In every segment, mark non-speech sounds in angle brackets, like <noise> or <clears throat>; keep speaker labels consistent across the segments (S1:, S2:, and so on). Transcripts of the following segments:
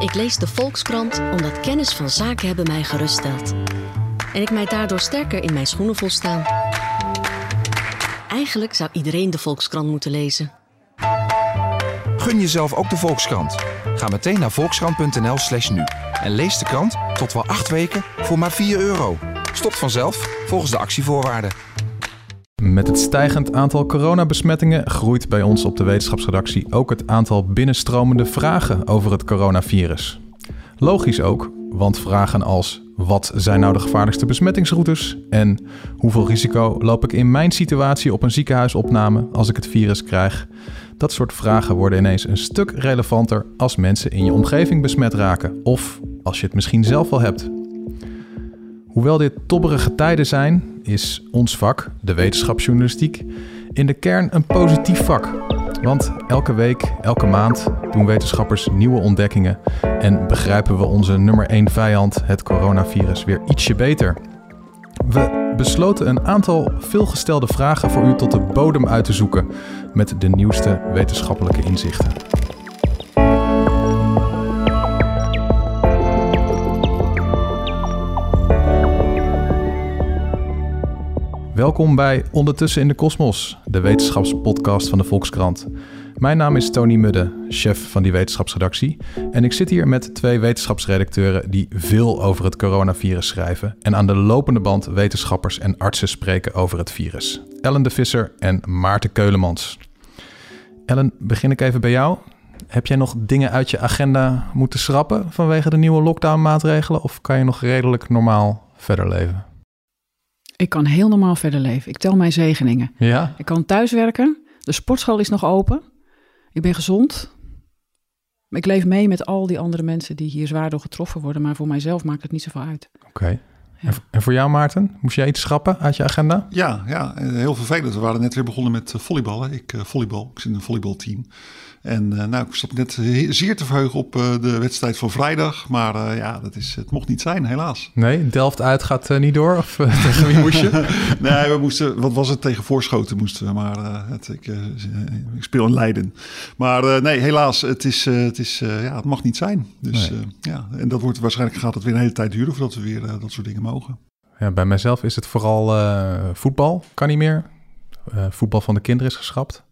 S1: Ik lees de Volkskrant omdat kennis van zaken hebben mij geruststelt. En ik mij daardoor sterker in mijn schoenen voel staan. Eigenlijk zou iedereen de Volkskrant moeten lezen.
S2: Gun jezelf ook de Volkskrant. Ga meteen naar volkskrant.nl slash nu. En lees de krant tot wel acht weken voor maar 4 euro. Stopt vanzelf volgens de actievoorwaarden.
S3: Met het stijgend aantal coronabesmettingen groeit bij ons op de wetenschapsredactie ook het aantal binnenstromende vragen over het coronavirus. Logisch ook, want vragen als wat zijn nou de gevaarlijkste besmettingsroutes en hoeveel risico loop ik in mijn situatie op een ziekenhuisopname als ik het virus krijg, dat soort vragen worden ineens een stuk relevanter als mensen in je omgeving besmet raken of als je het misschien zelf wel hebt. Hoewel dit tobberige tijden zijn, is ons vak, de wetenschapsjournalistiek, in de kern een positief vak. Want elke week, elke maand doen wetenschappers nieuwe ontdekkingen en begrijpen we onze nummer één vijand, het coronavirus, weer ietsje beter. We besloten een aantal veelgestelde vragen voor u tot de bodem uit te zoeken met de nieuwste wetenschappelijke inzichten. Welkom bij Ondertussen in de Kosmos, de wetenschapspodcast van de Volkskrant. Mijn naam is Tony Mudde, chef van die wetenschapsredactie. En ik zit hier met twee wetenschapsredacteuren die veel over het coronavirus schrijven. En aan de lopende band wetenschappers en artsen spreken over het virus. Ellen de Visser en Maarten Keulemans. Ellen, begin ik even bij jou. Heb jij nog dingen uit je agenda moeten schrappen vanwege de nieuwe lockdown-maatregelen? Of kan je nog redelijk normaal verder leven?
S4: Ik kan heel normaal verder leven. Ik tel mijn zegeningen.
S3: Ja?
S4: Ik kan thuiswerken. De sportschool is nog open. Ik ben gezond. Ik leef mee met al die andere mensen die hier zwaar door getroffen worden. Maar voor mijzelf maakt het niet zoveel uit.
S3: Oké. En, en voor jou, Maarten? Moest jij iets schrappen uit je agenda?
S5: Ja, ja, heel vervelend. We waren net weer begonnen met eh, volleyballen. Ik uh, volleybal. Ik zit in een volleybalteam. En uh, nou, ik stond net zeer te verheugen op uh, de wedstrijd van vrijdag. Maar uh, ja, dat is, het mocht niet zijn, helaas.
S3: Nee, Delft uit gaat niet door? Of <laughs> tegen wie moest je? <laughs>
S5: nee, we moesten, wat was het, tegen Voorschoten moesten we. Maar het, ik, ik, speel in Leiden. Maar nee, helaas, het, is, het, is, ja, het mag niet zijn. Dus nee. ja, en dat wordt waarschijnlijk gaat het weer een hele tijd duren voordat we weer dat soort dingen mogen.
S3: Ja, bij mijzelf is het vooral voetbal, kan niet meer. voetbal van de kinderen is geschrapt.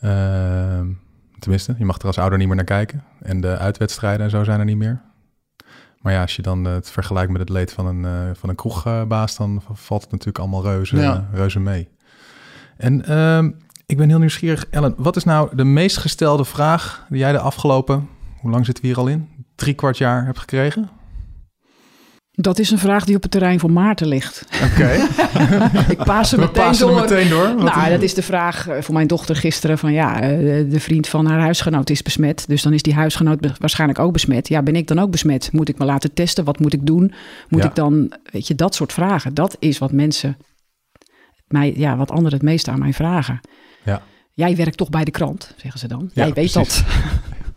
S3: Uh, tenminste, je mag er als ouder niet meer naar kijken. En de uitwedstrijden en zo zijn er niet meer. Maar ja, als je dan het vergelijkt met het leed van een, uh, van een kroegbaas, dan valt het natuurlijk allemaal reuze, ja. reuze mee. En uh, ik ben heel nieuwsgierig, Ellen, wat is nou de meest gestelde vraag die jij de afgelopen, hoe lang zitten we hier al in? Drie kwart jaar hebt gekregen?
S4: Dat is een vraag die op het terrein van Maarten ligt.
S3: Oké. <laughs>
S4: ik paas hem meteen door.
S3: meteen door. Wat
S4: Nou, dat is de vraag voor mijn dochter gisteren van ja, de vriend van haar huisgenoot is besmet. Dus dan is die huisgenoot waarschijnlijk ook besmet. Ja, ben ik dan ook besmet? Moet ik me laten testen? Wat moet ik doen? Moet
S3: Ja.
S4: ik dan, weet je, dat soort vragen. Dat is wat mensen, mij, ja, wat anderen het meeste aan mij vragen.
S3: Ja.
S4: Jij werkt toch bij de krant, zeggen ze dan.
S3: Ja,
S4: Jij weet
S3: precies.
S4: dat. <laughs>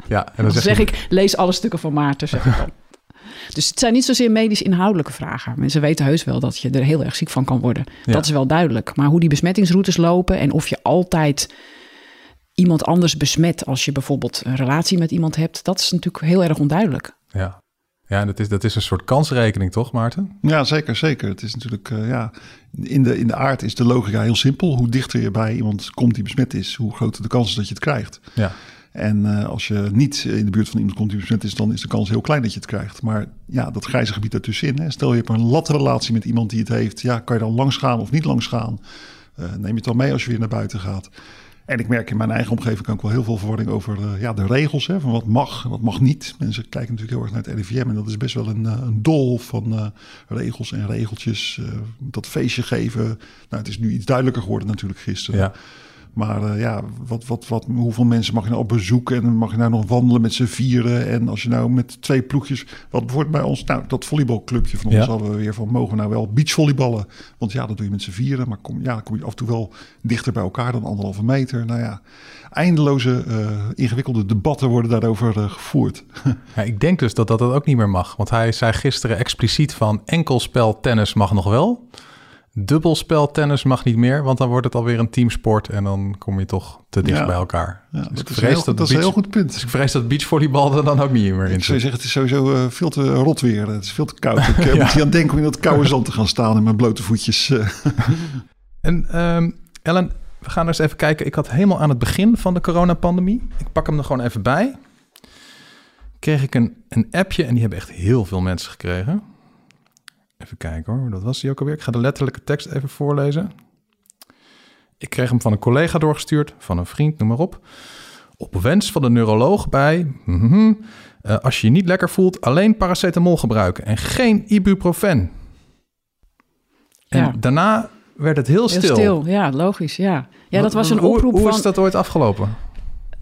S3: Ja, en
S4: Dan
S3: dan
S4: zeg
S3: je-
S4: ik, lees alle stukken van Maarten, zeg ik dan. Dus het zijn niet zozeer medisch inhoudelijke vragen. Mensen weten heus wel dat je er heel erg ziek van kan worden.
S3: Ja.
S4: Dat is wel duidelijk. Maar hoe die besmettingsroutes lopen en of je altijd iemand anders besmet als je bijvoorbeeld een relatie met iemand hebt, dat is natuurlijk heel erg onduidelijk.
S3: Ja, ja en dat is, dat is een soort kansrekening, toch, Maarten?
S5: Ja, zeker, zeker. Het is natuurlijk, eh, ja, in de, in de aard is de logica heel simpel. Hoe dichter je bij iemand komt die besmet is, hoe groter de kans is dat je het krijgt.
S3: Ja.
S5: En eh, als je niet in de buurt van iemand komt is, dan is de kans heel klein dat je het krijgt. Maar ja, dat grijze gebied daartussenin. Hè. Stel je hebt een latrelatie met iemand die het heeft. Ja, kan je dan langs gaan of niet langs gaan? Eh, neem je het dan mee als je weer naar buiten gaat? En ik merk in mijn eigen omgeving ook wel heel veel verwarring over eh, ja, de regels. Hè, van wat mag, wat mag niet. Mensen kijken natuurlijk heel erg naar het RIVM. En dat is best wel een, een dol van regels en regeltjes. dat feestje geven. Nou, het is nu iets duidelijker geworden natuurlijk gisteren.
S3: Ja.
S5: Maar eh, ja, wat, wat, wat, hoeveel mensen mag je nou op bezoek en mag je nou nog wandelen met z'n vieren? En als je nou met twee ploegjes, wat bijvoorbeeld bij ons, nou dat volleybalclubje van ons
S3: Ja.
S5: hadden we weer van, mogen we nou wel beachvolleyballen? Want ja, dat doe je met z'n vieren, maar kom, ja, dan kom je af en toe wel dichter bij elkaar dan anderhalve meter. Nou ja, eindeloze eh, ingewikkelde debatten worden daarover eh, gevoerd. <laughs>
S3: Ja, ik denk dus dat dat ook niet meer mag. Want hij zei gisteren expliciet van enkelspel tennis mag nog wel. Dubbelspel tennis mag niet meer, want dan wordt het alweer een teamsport en dan kom je toch te dicht
S5: Ja.
S3: bij elkaar.
S5: Ja,
S3: Dus
S5: dat
S3: ik
S5: is, heel,
S3: dat
S5: dat is een heel goed punt.
S3: Dus ik vrees dat beachvolleybal er dan ook niet meer in
S5: Ik zou zeggen, het is sowieso eh, veel te rot weer. Het is veel te koud. Ik eh, <laughs>
S3: Ja.
S5: moet hier aan denken om in dat koude zand te gaan staan in mijn blote voetjes. eh. <laughs>
S3: En ehm, Ellen, we gaan eens even kijken. Ik had helemaal aan het begin van de coronapandemie, ik pak hem er gewoon even bij, kreeg ik een, een appje en die hebben echt heel veel mensen gekregen. Even kijken hoor, dat was die ook alweer. Ik ga de letterlijke tekst even voorlezen. Ik kreeg hem van een collega doorgestuurd, van een vriend, noem maar op. Op wens van de neuroloog bij, mhm, eh, als je je niet lekker voelt, alleen paracetamol gebruiken en geen ibuprofen. En
S4: Ja.
S3: daarna werd het heel
S4: Heel
S3: stil.
S4: stil. ja, logisch, ja. Ja, dat was een
S3: Hoe-
S4: oproep
S3: Hoe
S4: van...
S3: is dat ooit afgelopen?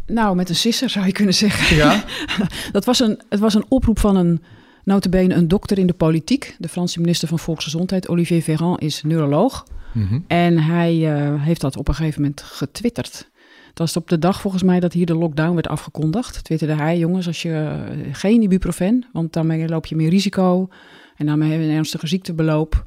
S4: Nou, met een sisser zou je kunnen zeggen.
S3: Ja? <laughs>
S4: Dat was een, het was een oproep van een, notabene een dokter in de politiek. De Franse minister van Volksgezondheid, Olivier Véran, is neuroloog.
S3: Mhm.
S4: En hij eh, heeft dat op een gegeven moment getwitterd. Het was op de dag volgens mij dat hier de lockdown werd afgekondigd. Twitterde hij, jongens, als je eh, geen ibuprofen, want daarmee loop je meer risico. En daarmee heb je een ernstige ziektebeloop.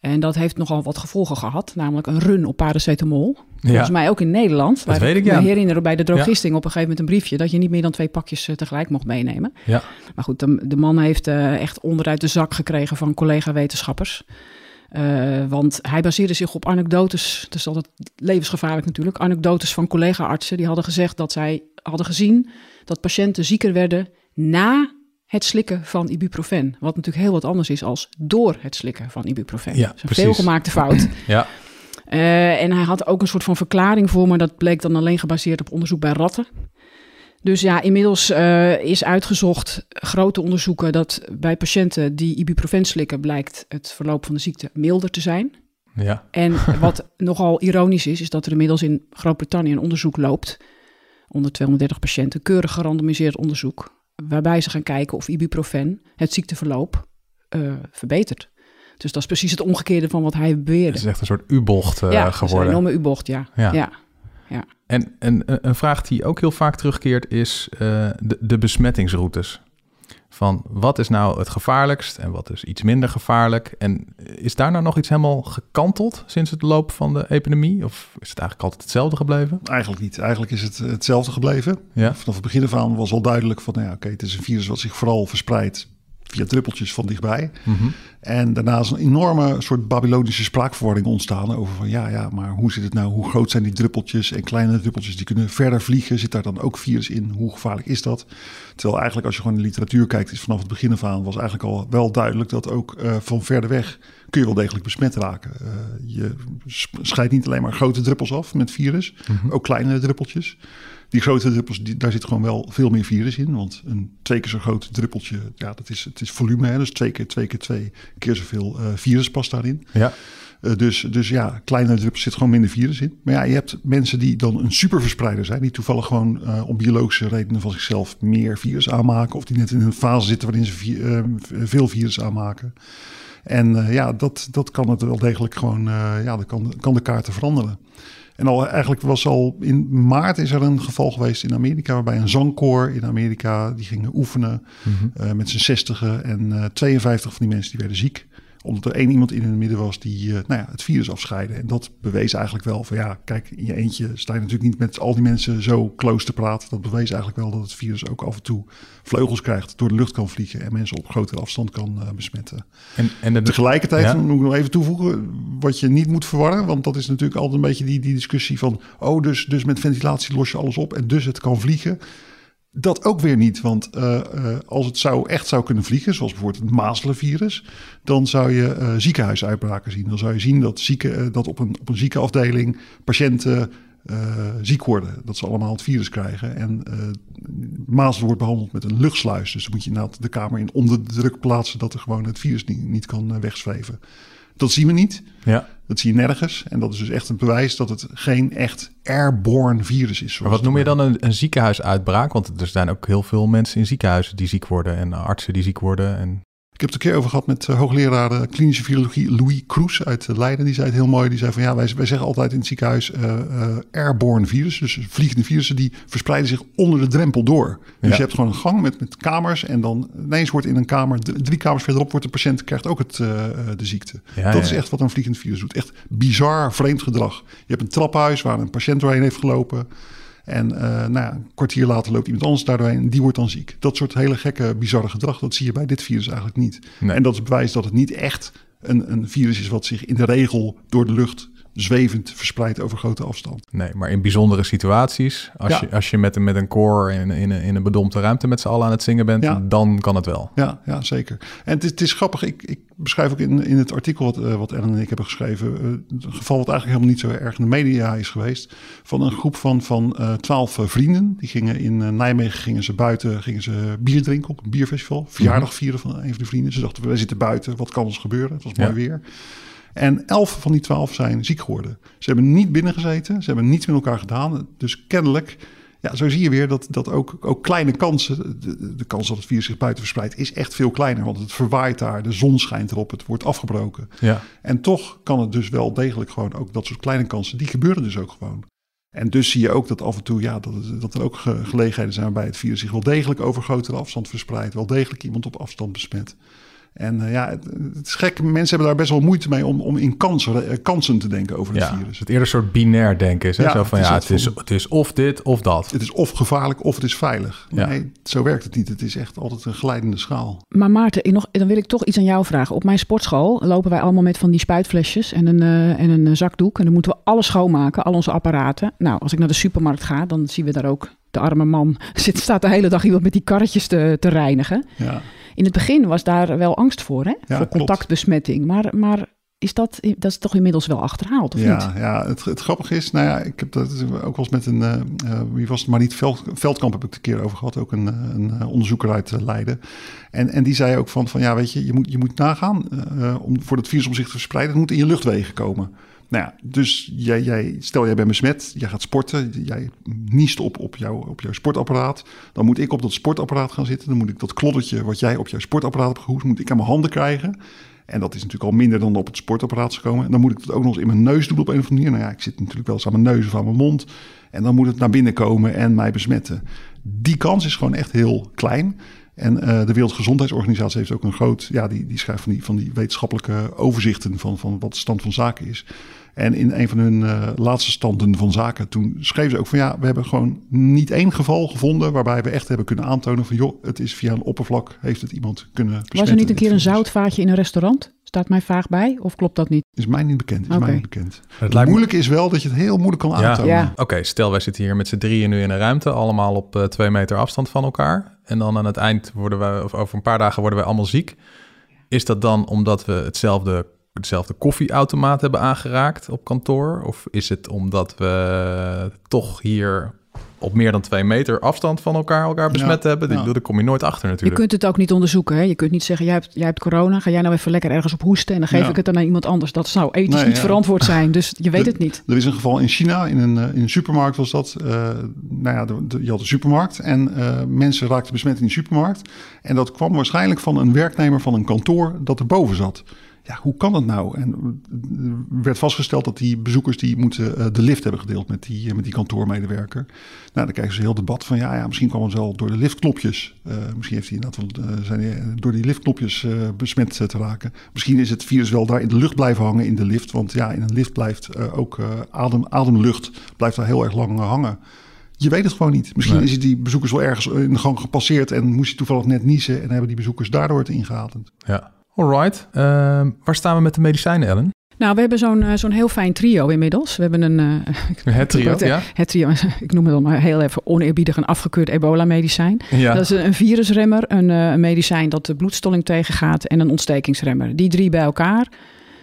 S4: En dat heeft nogal wat gevolgen gehad, namelijk een run op paracetamol. Volgens
S3: Ja.
S4: mij ook in Nederland.
S3: Dat weet ik,
S4: me
S3: ja.
S4: herinneren bij de drogisting op een gegeven moment een briefje... dat je niet meer dan twee pakjes eh, tegelijk mocht meenemen.
S3: Ja.
S4: Maar goed, de, de man heeft eh, echt onderuit de zak gekregen van collega-wetenschappers. Eh, want hij baseerde zich op anekdotes, het is altijd levensgevaarlijk natuurlijk, anekdotes van collega-artsen. Die hadden gezegd dat zij hadden gezien dat patiënten zieker werden na het slikken van ibuprofen. Wat natuurlijk heel wat anders is als door het slikken van ibuprofen.
S3: Ja,
S4: dat is een
S3: precies.
S4: veelgemaakte fout. <clears throat>
S3: Ja.
S4: Eh, en hij had ook een soort van verklaring voor, maar dat bleek dan alleen gebaseerd op onderzoek bij ratten. Dus ja, inmiddels eh, is uitgezocht, grote onderzoeken, dat bij patiënten die ibuprofen slikken blijkt het verloop van de ziekte milder te zijn.
S3: Ja.
S4: En <laughs> wat nogal ironisch is, is dat er inmiddels in Groot-Brittannië een onderzoek loopt, onder 230 patiënten, keurig gerandomiseerd onderzoek, waarbij ze gaan kijken of ibuprofen het ziekteverloop eh, verbetert. Dus dat is precies het omgekeerde van wat hij
S3: Het
S4: beweerde.
S3: is echt een soort U-bocht eh,
S4: ja, is een
S3: geworden.
S4: enorme U-bocht, ja.
S3: Ja.
S4: ja.
S3: En, en eh, een vraag die ook heel vaak terugkeert is de, de besmettingsroutes. Van wat is nou het gevaarlijkst en wat is iets minder gevaarlijk? En is daar nou nog iets helemaal gekanteld sinds het loop van de epidemie? Of is het eigenlijk altijd hetzelfde gebleven?
S5: Eigenlijk niet. Eigenlijk is het hetzelfde gebleven.
S3: Ja.
S5: Vanaf het begin af aan was al duidelijk van, nou ja, oké, het is een virus wat zich vooral verspreidt via druppeltjes van dichtbij.
S3: Mhm.
S5: En daarna is een enorme soort Babylonische spraakverwarring ontstaan over van, ja, ja, maar hoe zit het nou? Hoe groot zijn die druppeltjes? En kleine druppeltjes die kunnen verder vliegen. Zit daar dan ook virus in? Hoe gevaarlijk is dat? Terwijl eigenlijk als je gewoon in de literatuur kijkt, is vanaf het begin af aan was eigenlijk al wel duidelijk dat ook eh, van verder weg kun je wel degelijk besmet raken. Eh, je scheidt niet alleen maar grote druppels af met virus, ook kleine druppeltjes. Die grote druppels, die, daar zit gewoon wel veel meer virus in. Want een twee keer zo groot druppeltje, ja, dat is, het is volume. Hè, dus twee keer twee keer twee keer zoveel eh, virus past daarin.
S3: Ja.
S5: Eh, dus, dus ja, kleine druppels zit gewoon minder virus in. Maar ja, je hebt mensen die dan een superverspreider zijn. Die toevallig gewoon eh, om biologische redenen van zichzelf meer virus aanmaken. Of die net in een fase zitten waarin ze vi- veel virus aanmaken. En ja, dat, dat kan het wel degelijk gewoon, ja, dat kan, kan de kaarten veranderen. En al eigenlijk was al in maart is er een geval geweest in Amerika waarbij een zangkoor in Amerika die gingen oefenen
S3: Mhm.
S5: eh, met z'n zestigen en eh 52 van die mensen die werden ziek omdat er één iemand in het midden was die eh, nou ja, het virus afscheidde. En dat bewees eigenlijk wel van ja, kijk, in je eentje sta je natuurlijk niet met al die mensen zo close te praten. Dat bewees eigenlijk wel dat het virus ook af en toe vleugels krijgt, door de lucht kan vliegen en mensen op grotere afstand kan eh, besmetten.
S3: En, en de,
S5: Tegelijkertijd
S3: Ja.
S5: moet ik nog even toevoegen, wat je niet moet verwarren, want dat is natuurlijk altijd een beetje die, die discussie van, oh, dus, dus met ventilatie los je alles op en dus het kan vliegen. Dat ook weer niet, want eh, eh, als het zou, echt zou kunnen vliegen, zoals bijvoorbeeld het mazelenvirus, dan zou je eh, ziekenhuisuitbraken zien. Dan zou je zien dat, zieke, dat op, een, op een ziekenafdeling patiënten ziek worden. Dat ze allemaal het virus krijgen. En mazelen wordt behandeld met een luchtsluis. Dus dan moet je inderdaad de kamer in onder de druk plaatsen dat er gewoon het virus niet, niet kan wegzweven. Dat zien we niet.
S3: ja.
S5: Dat zie je nergens. En dat is dus echt een bewijs dat het geen echt airborne virus is.
S3: Maar wat noem je dan een, een ziekenhuisuitbraak? Want er zijn ook heel veel mensen in ziekenhuizen die ziek worden en artsen die ziek worden. En...
S5: Ik heb het een keer over gehad met uh, hoogleraar klinische virologie Louis Kroes uit Leiden. Die zei het heel mooi. Die zei van ja, wij, wij zeggen altijd in het ziekenhuis airborne virussen. Dus vliegende virussen die verspreiden zich onder de drempel door. Dus je hebt gewoon een gang met, met kamers. En dan ineens wordt in een kamer, drie kamers verderop, wordt de patiënt krijgt ook het, de ziekte. Ja, dat is echt wat een vliegend virus doet. Echt bizar vreemd gedrag. Je hebt een traphuis waar een patiënt doorheen heeft gelopen. En uh, nou ja, een kwartier later loopt iemand anders daardoor en die wordt dan ziek. Dat soort hele gekke, bizarre gedrag, dat zie je bij dit virus eigenlijk niet. En dat is bewijs dat het niet echt een, een virus is wat zich in de regel door de lucht zwevend verspreid over grote afstand.
S3: Nee, maar in bijzondere situaties, als, je, als je met, een, met een koor in, in, in een bedompte ruimte met z'n allen aan het zingen bent, dan kan het wel.
S5: Ja, ja zeker. En het is, het is grappig, ik, ik beschrijf ook in, in het artikel wat, uh, wat Ellen en ik hebben geschreven, uh, een geval wat eigenlijk helemaal niet zo erg in de media is geweest, van een groep van, van uh, twaalf vrienden. Die gingen in Nijmegen, gingen ze buiten, gingen ze bier drinken op een bierfestival, verjaardag vieren van een van de vrienden. Ze dachten, we zitten buiten, wat kan ons gebeuren? Het was mooi weer. En elf van die twaalf zijn ziek geworden. Ze hebben niet binnengezeten, ze hebben niets met elkaar gedaan. Dus kennelijk, ja, zo zie je weer dat, dat ook, ook kleine kansen, de, de kans dat het virus zich buiten verspreidt, is echt veel kleiner. Want het verwaait daar, de zon schijnt erop, het wordt afgebroken. Ja. En toch kan het dus wel degelijk gewoon ook dat soort kleine kansen, die gebeuren dus ook gewoon. En dus zie je ook dat af en toe, ja, dat, dat er ook gelegenheden zijn waarbij het virus zich wel degelijk over grotere afstand verspreidt, wel degelijk iemand op afstand besmet. En uh, ja, het, het, is gek. Mensen hebben daar best wel moeite mee om, om in kansen, uh, kansen te denken over het ja, virus.
S3: Het eerder een soort binair denken is. Hè? Ja, zo van, het ja, het is, het is of dit of dat.
S5: Het is of gevaarlijk of het is veilig. Ja. Nee, zo werkt het niet. Het is echt altijd een glijdende schaal.
S4: Maar Maarten, nog, dan wil ik toch iets aan jou vragen. Op mijn sportschool lopen wij allemaal met van die spuitflesjes en een, uh, en een zakdoek. En dan moeten we alles schoonmaken, al onze apparaten. Nou, als ik naar de supermarkt ga, dan zien we daar ook de arme man. <laughs> Zit, staat de hele dag iemand met die karretjes te, te reinigen. Ja. In het begin was daar wel angst voor, hè? voor contactbesmetting. Maar, maar is dat, dat is toch inmiddels wel achterhaald, of
S5: ja,
S4: niet?
S5: Ja, het, het grappige is, nou ja, ik heb dat ook wel eens met een, uh, wie was het, maar niet Veld, Veldkamp heb ik het een keer over gehad, ook een, een onderzoeker uit Leiden. En, en die zei ook van, van ja, weet je, je moet, je moet nagaan uh, om voor dat virus om zich te verspreiden, het moet in je luchtwegen komen. Nou ja, dus jij, jij, stel jij bent besmet, jij gaat sporten, jij niest op, op, jou, op jouw sportapparaat. Dan moet ik op dat sportapparaat gaan zitten. Dan moet ik dat kloddertje wat jij op jouw sportapparaat hebt gehoest, moet ik aan mijn handen krijgen. En dat is natuurlijk al minder dan op het sportapparaat gekomen. En dan moet ik dat ook nog eens in mijn neus doen op een of andere manier. Nou ja, ik zit natuurlijk wel eens aan mijn neus of aan mijn mond. En dan moet het naar binnen komen en mij besmetten. Die kans is gewoon echt heel klein. En uh, de Wereldgezondheidsorganisatie heeft ook een groot, ja, die, die schrijft van die, van die wetenschappelijke overzichten van, van wat de stand van zaken is. En in een van hun uh, laatste standen van zaken, toen schreven ze ook van ja, we hebben gewoon niet één geval gevonden waarbij we echt hebben kunnen aantonen van joh, het is via een oppervlak, heeft het iemand kunnen besmetten.
S4: Was er niet een keer een zoutvaatje in een restaurant? Staat mij vaag bij? Of klopt dat niet?
S5: Is mij niet bekend. Is mij niet bekend. Het, moeilijke is wel dat je het heel moeilijk kan aantonen. Ja.
S3: Oké, stel wij zitten hier met z'n drieën nu in een ruimte, allemaal op uh, twee meter afstand van elkaar. En dan aan het eind worden wij, of over een paar dagen worden wij allemaal ziek. Is dat dan omdat we hetzelfde dezelfde koffieautomaat hebben aangeraakt op kantoor? Of is het omdat we toch hier op meer dan twee meter afstand van elkaar elkaar besmet hebben? Ja. Daar kom je nooit achter natuurlijk.
S4: Je kunt het ook niet onderzoeken. Hè? Je kunt niet zeggen, jij hebt, jij hebt corona, ga jij nou even lekker ergens op hoesten en dan geef ik het dan aan iemand anders. Dat zou ethisch niet verantwoord zijn, dus je weet het niet.
S5: Er is een geval in China, in een, eh, in een supermarkt was dat. Uh, nou ja, de, je had een supermarkt en uh, mensen raakten besmet in die supermarkt. En dat kwam waarschijnlijk van een werknemer van een kantoor dat erboven zat ja, hoe kan dat nou? En er werd vastgesteld dat die bezoekers die moeten uh, de lift hebben gedeeld met die, uh, met die kantoormedewerker. Nou, dan krijgen ze een heel debat van ja, ja misschien kwam het wel door de liftknopjes. Uh, misschien heeft hij inderdaad wel, zijn door die liftknopjes besmet te raken. Misschien is het virus wel daar in de lucht blijven hangen in de lift. Want ja, in een lift blijft ook adem, ademlucht blijft daar heel erg lang hangen. Je weet het gewoon niet. Misschien nee. is die bezoekers wel ergens in de gang gepasseerd en moest hij toevallig net niezen en hebben die bezoekers daardoor het ingehaald.
S3: Ja. Alright. Uh, waar staan we met de medicijnen, Ellen?
S4: Nou, we hebben zo'n uh, zo'n heel fijn trio inmiddels. We hebben een... <laughs>
S3: Uh, het trio, het, ja.
S4: Het trio, <laughs> ik noem het dan maar heel even oneerbiedig een afgekeurd ebola-medicijn. Ja. Dat is een virusremmer, een, uh, een medicijn dat de bloedstolling tegengaat en een ontstekingsremmer. Die drie bij elkaar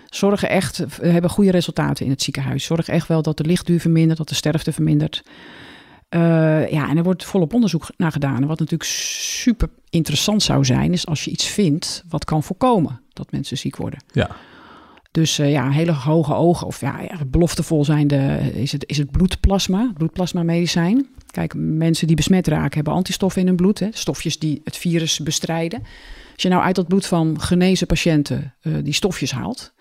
S4: zorgen echt, hebben goede resultaten in het ziekenhuis. Zorgen echt wel dat de lichtduur vermindert, dat de sterfte vermindert. Uh, ja, en er wordt volop onderzoek naar gedaan. En wat natuurlijk super interessant zou zijn, is als je iets vindt wat kan voorkomen dat mensen ziek worden.
S3: Ja.
S4: Dus uh, ja, hele hoge ogen, of ja, beloftevol zijn de, is, het, is het bloedplasma, bloedplasma medicijn. Kijk, mensen die besmet raken hebben antistoffen in hun bloed, hè, stofjes die het virus bestrijden. Als je nou uit dat bloed van genezen patiënten uh, die stofjes haalt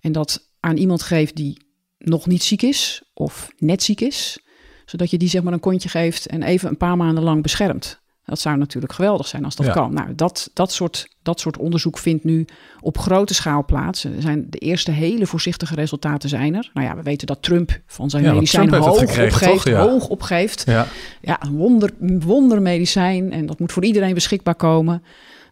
S4: en dat aan iemand geeft die nog niet ziek is of net ziek is, zodat je die zeg maar een kontje geeft en even een paar maanden lang beschermt. Dat zou natuurlijk geweldig zijn als dat kan. Nou, dat, dat, soort, dat soort onderzoek vindt nu op grote schaal plaats. Er zijn de eerste hele voorzichtige resultaten zijn er. Nou ja, we weten dat Trump van zijn ja, medicijn hoog opgeeft, ja. hoog opgeeft. Ja, ja een wonder, wondermedicijn en dat moet voor iedereen beschikbaar komen.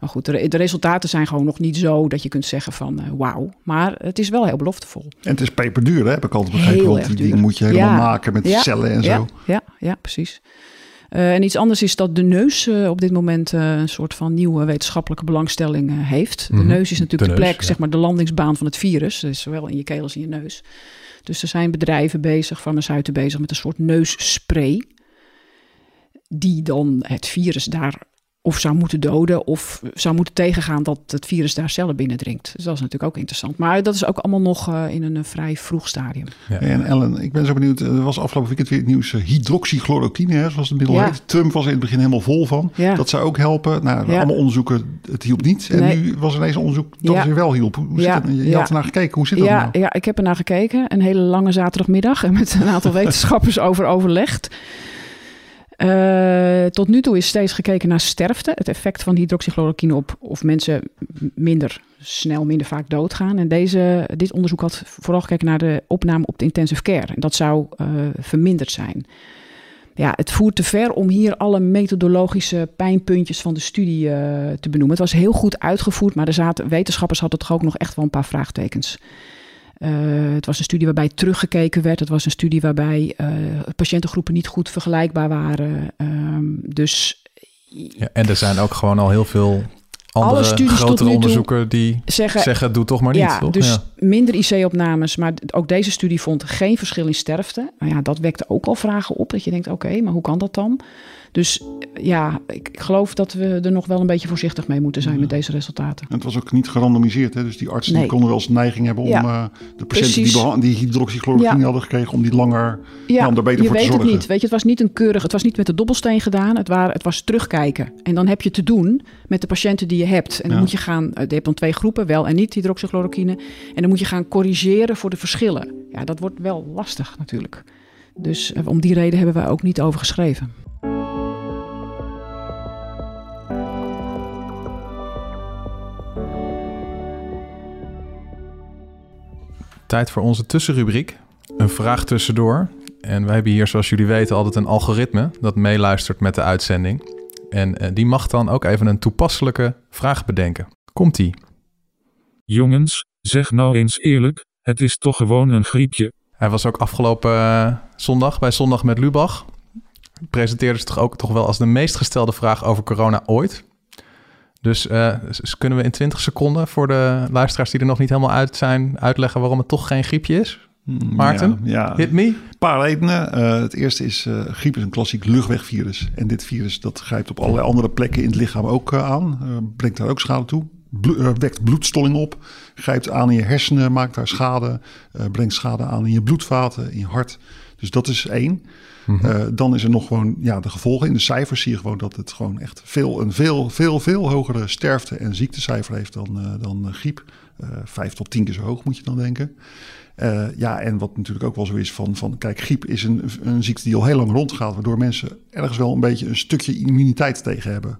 S4: Maar goed, de, de, resultaten zijn gewoon nog niet zo dat je kunt zeggen van uh, wauw. Maar het is wel heel beloftevol.
S5: En het is peperduur, hè? heb ik altijd begrepen. Want die dingen moet je helemaal maken met cellen en zo.
S4: Ja, ja, precies. Uh, en iets anders is dat de neus uh, op dit moment uh, een soort van nieuwe wetenschappelijke belangstelling heeft. De mm -hmm. neus is natuurlijk de, de plek, ja. zeg maar de landingsbaan van het virus. Dus zowel in je keel als in je neus. Dus er zijn bedrijven bezig, farmaceuten bezig met een soort neusspray. Die dan het virus daar of zou moeten doden of zou moeten tegengaan dat het virus daar cellen binnendringt. Dus dat is natuurlijk ook interessant. Maar dat is ook allemaal nog uh, in een uh, vrij vroeg stadium.
S5: Ja. En Ellen, ik ben zo benieuwd. Er was afgelopen weekend weer het nieuws uh, hydroxychloroquine, hè, zoals het middel ja. heet. Trump was in het begin helemaal vol van. Ja. Dat zou ook helpen. Nou, ja. allemaal onderzoeken, het hielp niet. En nee. nu was er ineens onderzoek dat het weer wel hielp. Hoe zit het? Je had ernaar gekeken. Hoe zit dat
S4: ja,
S5: nou?
S4: Ja, ik heb er naar gekeken. Een hele lange zaterdagmiddag en <laughs> met een aantal wetenschappers over overlegd. Uh, tot nu toe is steeds gekeken naar sterfte, het effect van hydroxychloroquine op of mensen minder snel, minder vaak doodgaan. En deze, dit onderzoek had vooral gekeken naar de opname op de intensive care. En dat zou uh, verminderd zijn. Ja, het voert te ver om hier alle methodologische pijnpuntjes van de studie uh, te benoemen. Het was heel goed uitgevoerd, maar zaten, wetenschappers hadden toch ook nog echt wel een paar vraagtekens. Uh, het was een studie waarbij teruggekeken werd. Het was een studie waarbij uh, patiëntengroepen niet goed vergelijkbaar waren. Um, dus.
S3: Ja, en er zijn ook gewoon al heel veel andere grotere onderzoeken die zeggen, zeggen doe toch maar niet.
S4: Ja,
S3: toch?
S4: dus ja. minder IC-opnames. Maar ook deze studie vond geen verschil in sterfte. Nou ja, dat wekte ook al vragen op. Dat je denkt, oké, okay, maar hoe kan dat dan? Dus ja, ik geloof dat we er nog wel een beetje voorzichtig mee moeten zijn ja. met deze resultaten.
S5: En het was ook niet gerandomiseerd, hè? dus die artsen nee. die konden wel eens neiging hebben om ja. uh, de patiënten die, die hydroxychloroquine ja. hadden gekregen, om die langer, ja, om daar beter voor te zorgen.
S4: Je weet het niet, weet je, het was niet een keurig, het was niet met de dobbelsteen gedaan, het, waren, het was terugkijken. En dan heb je te doen met de patiënten die je hebt. En dan moet je gaan, je hebt dan twee groepen, wel en niet hydroxychloroquine. En dan moet je gaan corrigeren voor de verschillen. Ja, dat wordt wel lastig natuurlijk. Dus om die reden hebben we ook niet over geschreven.
S3: Tijd voor onze tussenrubriek. Een vraag tussendoor. En wij hebben hier, zoals jullie weten, altijd een algoritme dat meeluistert met de uitzending. En uh, die mag dan ook even een toepasselijke vraag bedenken. Komt-ie.
S6: Jongens, zeg nou eens eerlijk, het is toch gewoon een griepje.
S3: Hij was ook afgelopen uh, zondag bij Zondag met Lubach. Presenteerde ze toch ook toch wel als de meest gestelde vraag over corona ooit. Dus uh, kunnen we in 20 seconden voor de luisteraars die er nog niet helemaal uit zijn, uitleggen waarom het toch geen griepje is? Maarten,
S5: ja, ja.
S3: hit me.
S5: Een paar redenen. Uh, het eerste is, uh, griep is een klassiek luchtwegvirus. En dit virus dat grijpt op allerlei andere plekken in het lichaam ook uh, aan. brengt daar ook schade toe. Blo wekt bloedstolling op. Grijpt aan in je hersenen, maakt daar schade. brengt schade aan in je bloedvaten, in je hart. Dus dat is één. -hmm. uh, dan is er nog gewoon ja, de gevolgen. In de cijfers zie je gewoon dat het gewoon echt veel, een veel, veel, veel hogere sterfte- en ziektecijfer heeft dan, uh, dan uh, griep. vijf tot tien keer zo hoog moet je dan denken. ja, en wat natuurlijk ook wel zo is van, van kijk, griep is een, een ziekte die al heel lang rondgaat, waardoor mensen ergens wel een beetje een stukje immuniteit tegen hebben.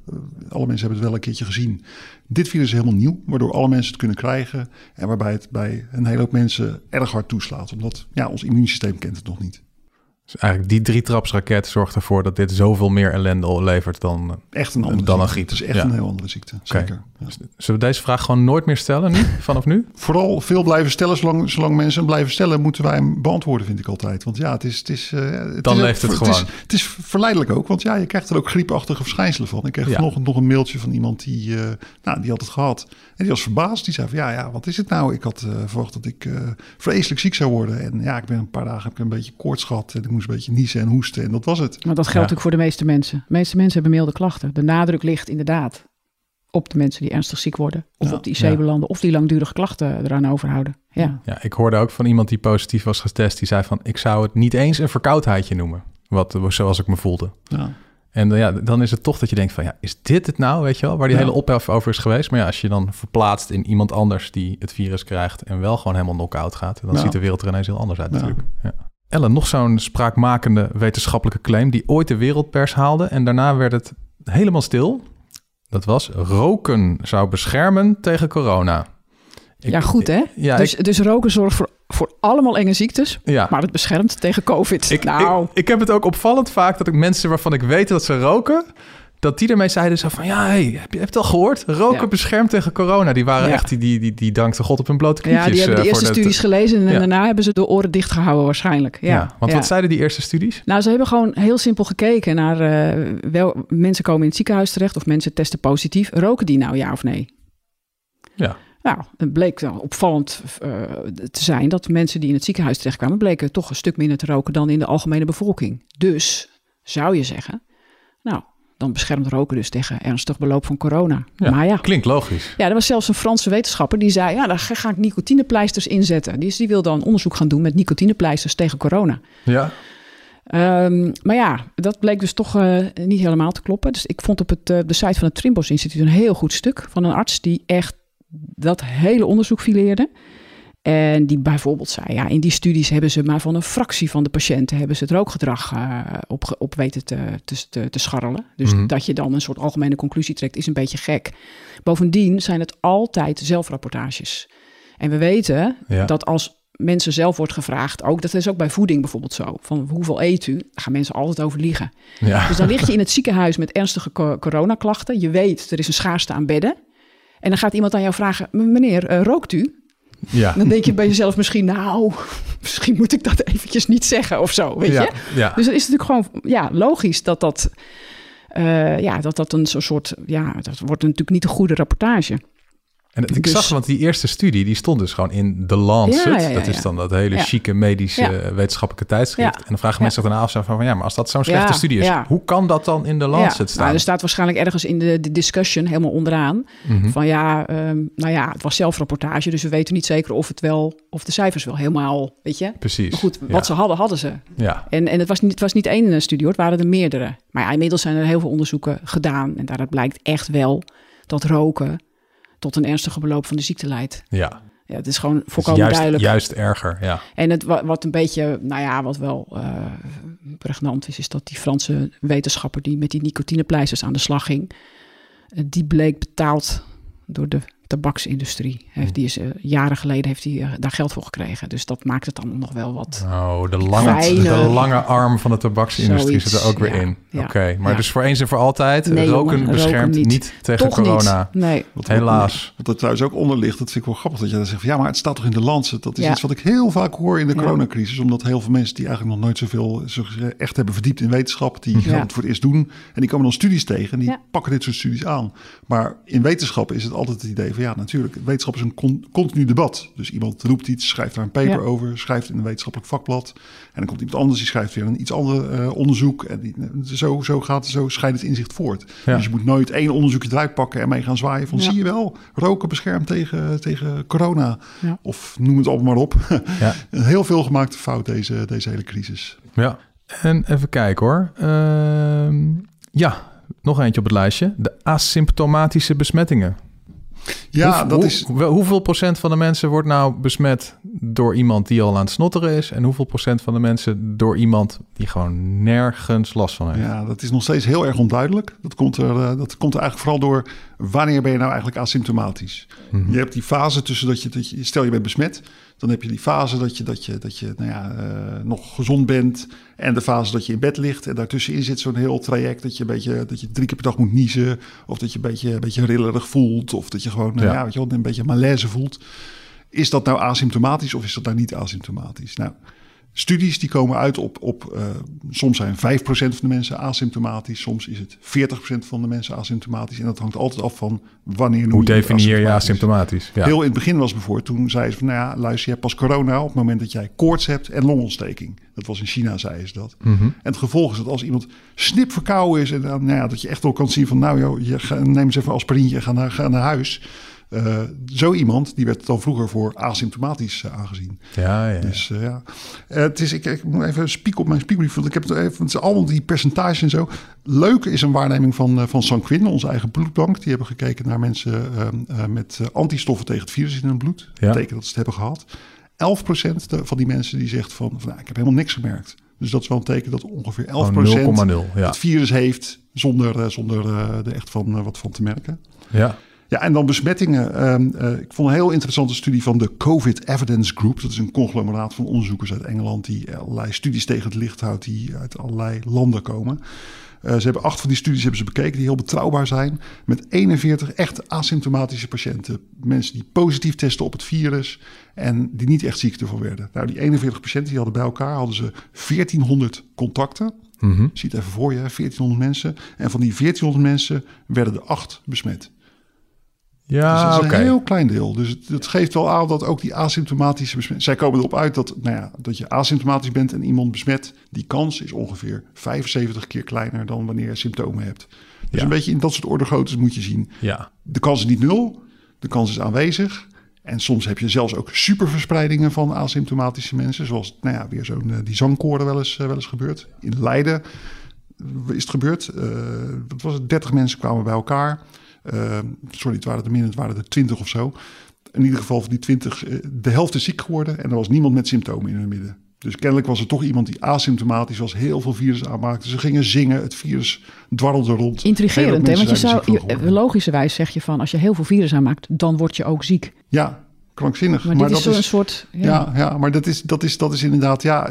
S5: alle mensen hebben het wel een keertje gezien. Dit virus is helemaal nieuw, waardoor alle mensen het kunnen krijgen en waarbij het bij een hele hoop mensen erg hard toeslaat, omdat ja, ons immuunsysteem kent het nog niet.
S3: Dus eigenlijk die drie trapsraket zorgt ervoor dat dit zoveel meer ellende levert dan,
S5: echt een andere
S3: dan
S5: ziekte.
S3: een griep.
S5: Het is echt ja. een heel andere ziekte, zeker.
S3: Okay. Ja. Zullen we deze vraag gewoon nooit meer stellen nu, <laughs> vanaf nu?
S5: Vooral veel blijven stellen, zolang, zolang mensen hem blijven stellen, moeten wij hem beantwoorden, vind ik altijd. Want ja, het is... Het is, uh, het
S3: dan
S5: is
S3: leeft het gewoon.
S5: Het is, het is, verleidelijk ook, want ja, je krijgt er ook griepachtige verschijnselen van. Ik kreeg ja. vanochtend nog een mailtje van iemand die, uh, nou, die had het gehad. En die was verbaasd. Die zei van, ja, ja, wat is het nou? Ik had uh, verwacht dat ik vreselijk ziek zou worden. En ja, ik ben een paar dagen heb ik een beetje koorts gehad en ik moest een beetje niezen en hoesten. En dat was het.
S4: Maar dat geldt ja. ook voor de meeste mensen. De meeste mensen hebben milde klachten. De nadruk ligt inderdaad op de mensen die ernstig ziek worden. Of
S5: Ja.
S4: op de IC
S3: Ja.
S4: belanden. Of die langdurige klachten eraan overhouden. Ja.
S3: Ja, ik hoorde ook van iemand die positief was getest. Die zei van, ik zou het niet eens een verkoudheidje noemen. Wat, zoals ik me voelde.
S5: Ja.
S3: En eh, ja, dan is het toch dat je denkt van, ja, is dit het nou, weet je wel? Waar die
S5: Ja.
S3: hele ophef over is geweest. Maar ja, als je dan verplaatst in iemand anders die het virus krijgt... en wel gewoon helemaal knock-out gaat... dan
S5: Ja.
S3: ziet de wereld er ineens heel anders uit
S5: Ja.
S3: natuurlijk. Ja. Ellen, nog zo'n spraakmakende wetenschappelijke claim... die ooit de wereldpers haalde en daarna werd het helemaal stil. Dat was, roken zou beschermen tegen corona. Ik-
S4: ja, goed hè?
S3: Ja,
S4: dus, dus roken zorgt voor, voor allemaal enge ziektes.
S3: ja.
S4: Maar het beschermt tegen COVID.
S3: Ik,
S4: nou,
S3: ik, ik heb het ook opvallend vaak dat ik mensen waarvan ik weet dat ze roken, dat die ermee zeiden zo van, ja, hey, heb, je, heb je het al gehoord? Roken
S4: Ja.
S3: beschermt tegen corona. Die waren
S4: Ja.
S3: echt, die, die, die, die dankte God op hun blote knietjes.
S4: ja, die hebben de
S3: eh,
S4: eerste studies gelezen en daarna hebben ze de oren dichtgehouden waarschijnlijk. Ja,
S3: Ja, want wat zeiden die eerste studies?
S4: Nou, ze hebben gewoon heel simpel gekeken naar eh, wel mensen komen in het ziekenhuis terecht of mensen testen positief. Roken die nou ja of nee?
S3: Ja.
S4: Nou, het bleek dan opvallend eh, te zijn dat mensen die in het ziekenhuis terechtkwamen, bleken toch een stuk minder te roken dan in de algemene bevolking. Dus zou je zeggen, dan beschermt roken dus tegen ernstig beloop van corona.
S3: Ja.
S4: Maar ja,
S3: Klinkt logisch.
S4: ja, er was zelfs een Franse wetenschapper die zei, ja, daar ga ga ik nicotinepleisters inzetten. Dus die wil dan onderzoek gaan doen met nicotinepleisters tegen corona.
S3: Ja.
S4: Ehm, maar ja, dat bleek dus toch eh, niet helemaal te kloppen. Dus ik vond op het, eh, de site van het Trimbos Instituut een heel goed stuk van een arts die echt dat hele onderzoek fileerde. En die bijvoorbeeld zei, ja, in die studies hebben ze maar van een fractie van de patiënten hebben ze het rookgedrag eh, op, op weten te, te, te, scharrelen. Dus
S3: Mhm.
S4: dat je dan een soort algemene conclusie trekt, is een beetje gek. Bovendien zijn het altijd zelfrapportages. En we weten
S3: Ja.
S4: dat als mensen zelf wordt gevraagd, ook dat is ook bij voeding bijvoorbeeld zo, van hoeveel eet u, daar gaan mensen altijd over liegen.
S3: Ja.
S4: Dus dan lig je in het <laughs> ziekenhuis met ernstige co- coronaklachten. Je weet, er is een schaarste aan bedden. En dan gaat iemand aan jou vragen, "M- meneer, eh, rookt u?
S3: Ja.
S4: Dan denk je bij jezelf misschien, nou, <laughs> misschien moet ik dat eventjes niet zeggen of zo, weet
S3: ja.
S4: je?
S3: Ja.
S4: Dus het is natuurlijk gewoon ja, logisch dat dat, eh, ja, dat dat een soort, ja, dat wordt natuurlijk niet een goede rapportage.
S3: En ik
S4: Dus-
S3: zag, want die eerste studie, die stond dus gewoon in The Lancet.
S4: Ja, ja, ja,
S3: dat is dan dat hele chique medische
S4: Ja.
S3: wetenschappelijke tijdschrift. En dan vragen mensen zich daarna af van, ja, maar als dat zo'n slechte studie is, hoe kan dat dan in The Lancet
S4: ja,
S3: staan?
S4: nou, er staat waarschijnlijk ergens in de, de discussion helemaal onderaan
S3: Mhm.
S4: van ja, ehm, nou ja, het was zelfrapportage, dus we weten niet zeker of het wel, of de cijfers wel helemaal, weet je.
S3: Precies.
S4: Maar goed, wat ze hadden, hadden ze.
S3: Ja,
S4: En, en het, was niet, het was niet één eh, studie hoor, het waren er meerdere. Maar ja, inmiddels zijn er heel veel onderzoeken gedaan. En daaruit blijkt echt wel dat roken tot een ernstige beloop van de ziekte leidt.
S3: ja.
S4: Ja, het is gewoon
S3: Dus
S4: volkomen
S3: juist,
S4: duidelijk.
S3: juist erger, ja.
S4: En het, wa- wat een beetje, nou ja, wat wel eh, pregnant is, is dat die Franse wetenschapper die met die nicotinepleisters aan de slag ging, eh, die bleek betaald door de tabaksindustrie. Heeft, die is, eh, jaren geleden heeft hij eh, daar geld voor gekregen. Dus dat maakt het dan nog wel wat.
S3: Oh, de lange, de lange arm van de tabaksindustrie
S4: Zoiets,
S3: zit er ook weer
S4: ja,
S3: in.
S4: ja,
S3: Oké, maar
S4: ja.
S3: dus voor eens en voor altijd,
S4: Nee,
S3: roken
S4: jongen,
S3: beschermt
S4: roken
S3: niet.
S4: niet.
S3: tegen
S4: Toch
S3: corona.
S4: niet. Nee.
S5: Wat,
S3: Helaas.
S5: Wat er trouwens ook onder ligt, dat vind ik wel grappig dat jij dan zegt van ja, maar het staat toch in de Lancet. Dat is
S4: Ja.
S5: iets wat ik heel vaak hoor in de
S4: Ja.
S5: coronacrisis. Omdat heel veel mensen die eigenlijk nog nooit zoveel zich echt hebben verdiept in wetenschap, die gaan
S4: Ja.
S5: het voor het eerst doen. En die komen dan studies tegen en die
S4: Ja.
S5: pakken dit soort studies aan. Maar in wetenschap is het altijd het idee van ja, natuurlijk, wetenschap is een con- continu debat. Dus iemand roept iets, schrijft daar een paper
S4: Ja.
S5: over, schrijft in een wetenschappelijk vakblad. En dan komt iemand anders, die schrijft weer een iets ander eh, onderzoek. En die, zo, zo gaat zo scheidt het inzicht voort.
S3: Ja.
S5: Dus je moet nooit één onderzoekje eruit pakken en mee gaan zwaaien van
S4: Ja.
S5: zie je wel, roken beschermt tegen, tegen corona.
S4: Ja.
S5: Of noem het allemaal maar op. <laughs> Heel veel gemaakte fout deze, deze hele crisis.
S3: Ja. En even kijken hoor. Ehm, ja, nog eentje op het lijstje. De asymptomatische besmettingen.
S5: Ja,
S3: Hoe-
S5: dat
S3: hoe-
S5: is...
S3: wel- hoeveel procent van de mensen wordt nou besmet door iemand die al aan het snotteren is? En hoeveel procent van de mensen door iemand die gewoon nergens last van heeft?
S5: Ja, dat is nog steeds heel erg onduidelijk. Dat komt er, eh, dat komt er eigenlijk vooral door wanneer ben je nou eigenlijk asymptomatisch.
S3: Mhm.
S5: Je hebt die fase tussen dat je, dat je, stel je bent besmet, dan heb je die fase dat je, dat je, dat je nou ja, eh, nog gezond bent en de fase dat je in bed ligt. En daartussenin zit zo'n heel traject dat je, een beetje, dat je drie keer per dag moet niezen of dat je een beetje, een beetje rillerig voelt of dat je gewoon nou
S3: Ja.
S5: ja. weet je wel, een beetje malaise voelt. Is dat nou asymptomatisch of is dat nou niet asymptomatisch? Nou, studies die komen uit op, op uh, soms zijn 5% van de mensen asymptomatisch, soms is het 40% van de mensen asymptomatisch. En dat hangt altijd af van wanneer
S3: Hoe definieer je asymptomatisch?
S5: Ja. Heel in het begin was bijvoorbeeld, toen zei ze van, nou ja, luister, je hebt pas corona op het moment dat jij koorts hebt en longontsteking. Dat was in China, zei ze dat.
S3: Mhm.
S5: En het gevolg is dat als iemand snip verkouden is en dan, nou ja, dat je echt wel kan zien van, nou joh, je, neem eens even aspirintje en ga naar, ga naar huis. Uh, zo iemand, die werd dan vroeger voor asymptomatisch uh, aangezien.
S3: Ja, ja.
S5: Dus uh, ja. het is, ik, ik, moet even spiek op mijn spiekbrief, want ik heb het even, het is allemaal die percentages en zo. Leuk is een waarneming van, van Sanquin, onze eigen bloedbank. Die hebben gekeken naar mensen met antistoffen tegen het virus in hun bloed. Dat betekent dat ze het hebben gehad. 11% van die mensen die zegt van, van nou, ik heb helemaal niks gemerkt. Dus dat is wel een teken dat ongeveer 11%
S3: oh, 0,0 ja.
S5: het virus heeft zonder, zonder er echt van, wat van te merken.
S3: Ja.
S5: Ja, en dan besmettingen. Um, uh, ik vond een heel interessante studie van de COVID Evidence Group. Dat is een conglomeraat van onderzoekers uit Engeland die allerlei studies tegen het licht houdt die uit allerlei landen komen. Uh, ze hebben acht van die studies hebben ze bekeken die heel betrouwbaar zijn. Met 41 echt asymptomatische patiënten. Mensen die positief testen op het virus en die niet echt ziek ervan werden. Nou, die 41 patiënten die hadden bij elkaar hadden ze 1400 contacten.
S3: Mm -hmm.
S5: Zie het even voor je, 1400 mensen. En van die 1400 mensen werden er acht besmet.
S3: Ja,
S5: dus dat is een heel klein deel. Dus het, het, geeft wel aan dat ook die asymptomatische besmet... Zij komen erop uit dat, nou ja, dat je asymptomatisch bent en iemand besmet. Die kans is ongeveer 75 keer kleiner dan wanneer je symptomen hebt. Dus
S3: Ja.
S5: een beetje in dat soort orde groottes moet je zien.
S3: Ja,
S5: De kans is niet nul, de kans is aanwezig. En soms heb je zelfs ook superverspreidingen van asymptomatische mensen. Zoals nou ja, weer zo'n eh, die zangkoorden wel eens, eh, wel eens gebeurd. In Leiden is het gebeurd. Eh, wat was het? 30 mensen kwamen bij elkaar. Eh, sorry, het waren er minder, het waren er 20 of zo. In ieder geval van die 20, eh, de helft is ziek geworden. En er was niemand met symptomen in hun midden. Dus kennelijk was er toch iemand die asymptomatisch was, heel veel virus aanmaakte. Ze gingen zingen, het virus dwarrelde rond.
S4: Intrigerend, hè? Want je zou,
S5: er
S4: logischerwijs zeg je van, als je heel veel virus aanmaakt, dan word je ook ziek.
S5: Ja, krankzinnig.
S4: Maar,
S5: Maar,
S4: dit is
S5: dat is,
S4: soort... Ja.
S5: ja, ja, maar dat is, dat, is, dat is inderdaad, ja,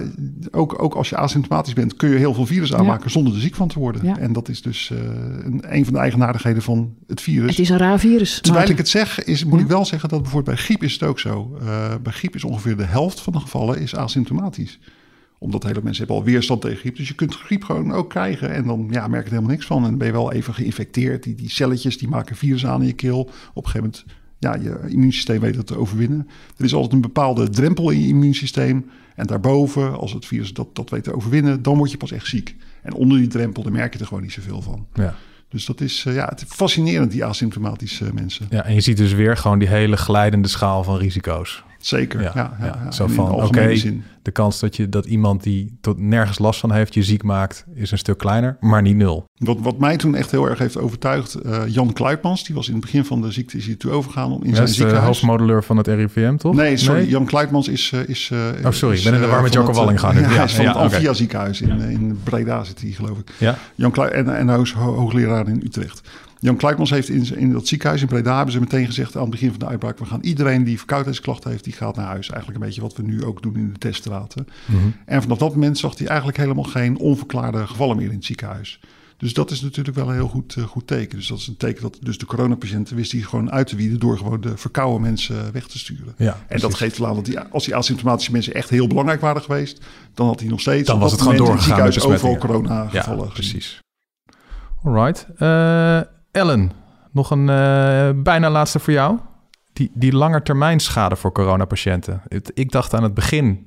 S5: ook, ook als je asymptomatisch bent, kun je heel veel virus aanmaken zonder er ziek van te worden.
S4: Ja.
S5: En dat is dus eh, een, een van de eigenaardigheden van het virus.
S4: Het is een raar virus.
S5: Terwijl ik het zeg, is, moet ik wel zeggen dat bijvoorbeeld bij griep is het ook zo. Eh, bij griep is ongeveer de helft van de gevallen is asymptomatisch. Omdat hele mensen hebben al weerstand tegen griep. Dus je kunt griep gewoon ook krijgen. En dan ja, merk je er helemaal niks van. En dan ben je wel even geïnfecteerd. Die, die celletjes die maken virus aan in je keel. Op een gegeven moment, ja, je immuunsysteem weet dat te overwinnen. Er is altijd een bepaalde drempel in je immuunsysteem. En daarboven, als het virus dat, dat weet te overwinnen, dan word je pas echt ziek. En onder die drempel, dan merk je er gewoon niet zoveel van.
S3: ja.
S5: Dus dat is, eh, ja, het is fascinerend, die asymptomatische mensen.
S3: ja, en je ziet dus weer gewoon die hele glijdende schaal van risico's.
S5: Zeker,
S3: Ja,
S5: ja. ja,
S3: ja.
S5: ja.
S3: Zo van,
S5: de
S3: oké, de kans dat, je, dat iemand die tot nergens last van heeft je ziek maakt, is een stuk kleiner, maar niet nul.
S5: Wat, wat mij toen echt heel erg heeft overtuigd, eh, Jan Kluitmans, die was in het begin van de ziekte is hij toe overgegaan om in zijn
S3: is de
S5: ziekenhuis.
S3: hoofdmodelleur van het RIVM, toch?
S5: Nee, sorry, Jan Kluitmans is... eh, is eh,
S3: Oh, sorry,
S5: is,
S3: ik ben in de war met
S5: van
S3: Jocko
S5: het, eh,
S3: Wallinga nu. <laughs>
S5: Ja,
S3: Ja,
S5: van
S3: ja,
S5: het. Amphia ziekenhuis in, in Breda zit hij, geloof ik.
S3: Ja,
S5: Jan Kluit, en, en hoogleraar in Utrecht. Jan Kluitmans heeft in, in dat ziekenhuis in Breda hebben ze meteen gezegd aan het begin van de uitbraak: we gaan iedereen die verkoudheidsklachten heeft, die gaat naar huis. Eigenlijk een beetje wat we nu ook doen in de teststraten.
S3: Mhm.
S5: En vanaf dat moment zag hij eigenlijk helemaal geen onverklaarde gevallen meer in het ziekenhuis. Dus dat is natuurlijk wel een heel goed, eh, goed teken. Dus dat is een teken dat dus de coronapatiënten wist hij gewoon uit te wieden door gewoon de verkouden mensen weg te sturen.
S3: ja
S5: En dat geeft wel aan dat die, als die asymptomatische mensen echt heel belangrijk waren geweest, dan had hij nog steeds
S3: Dan was het gewoon
S5: in
S3: doorgegaan met
S5: ziekenhuis overal corona gevallen.
S3: Ja, precies. Alright. Eh, Ellen, nog een eh, bijna laatste voor jou. Die, die langetermijnschade voor coronapatiënten. Het- Ik dacht aan het begin,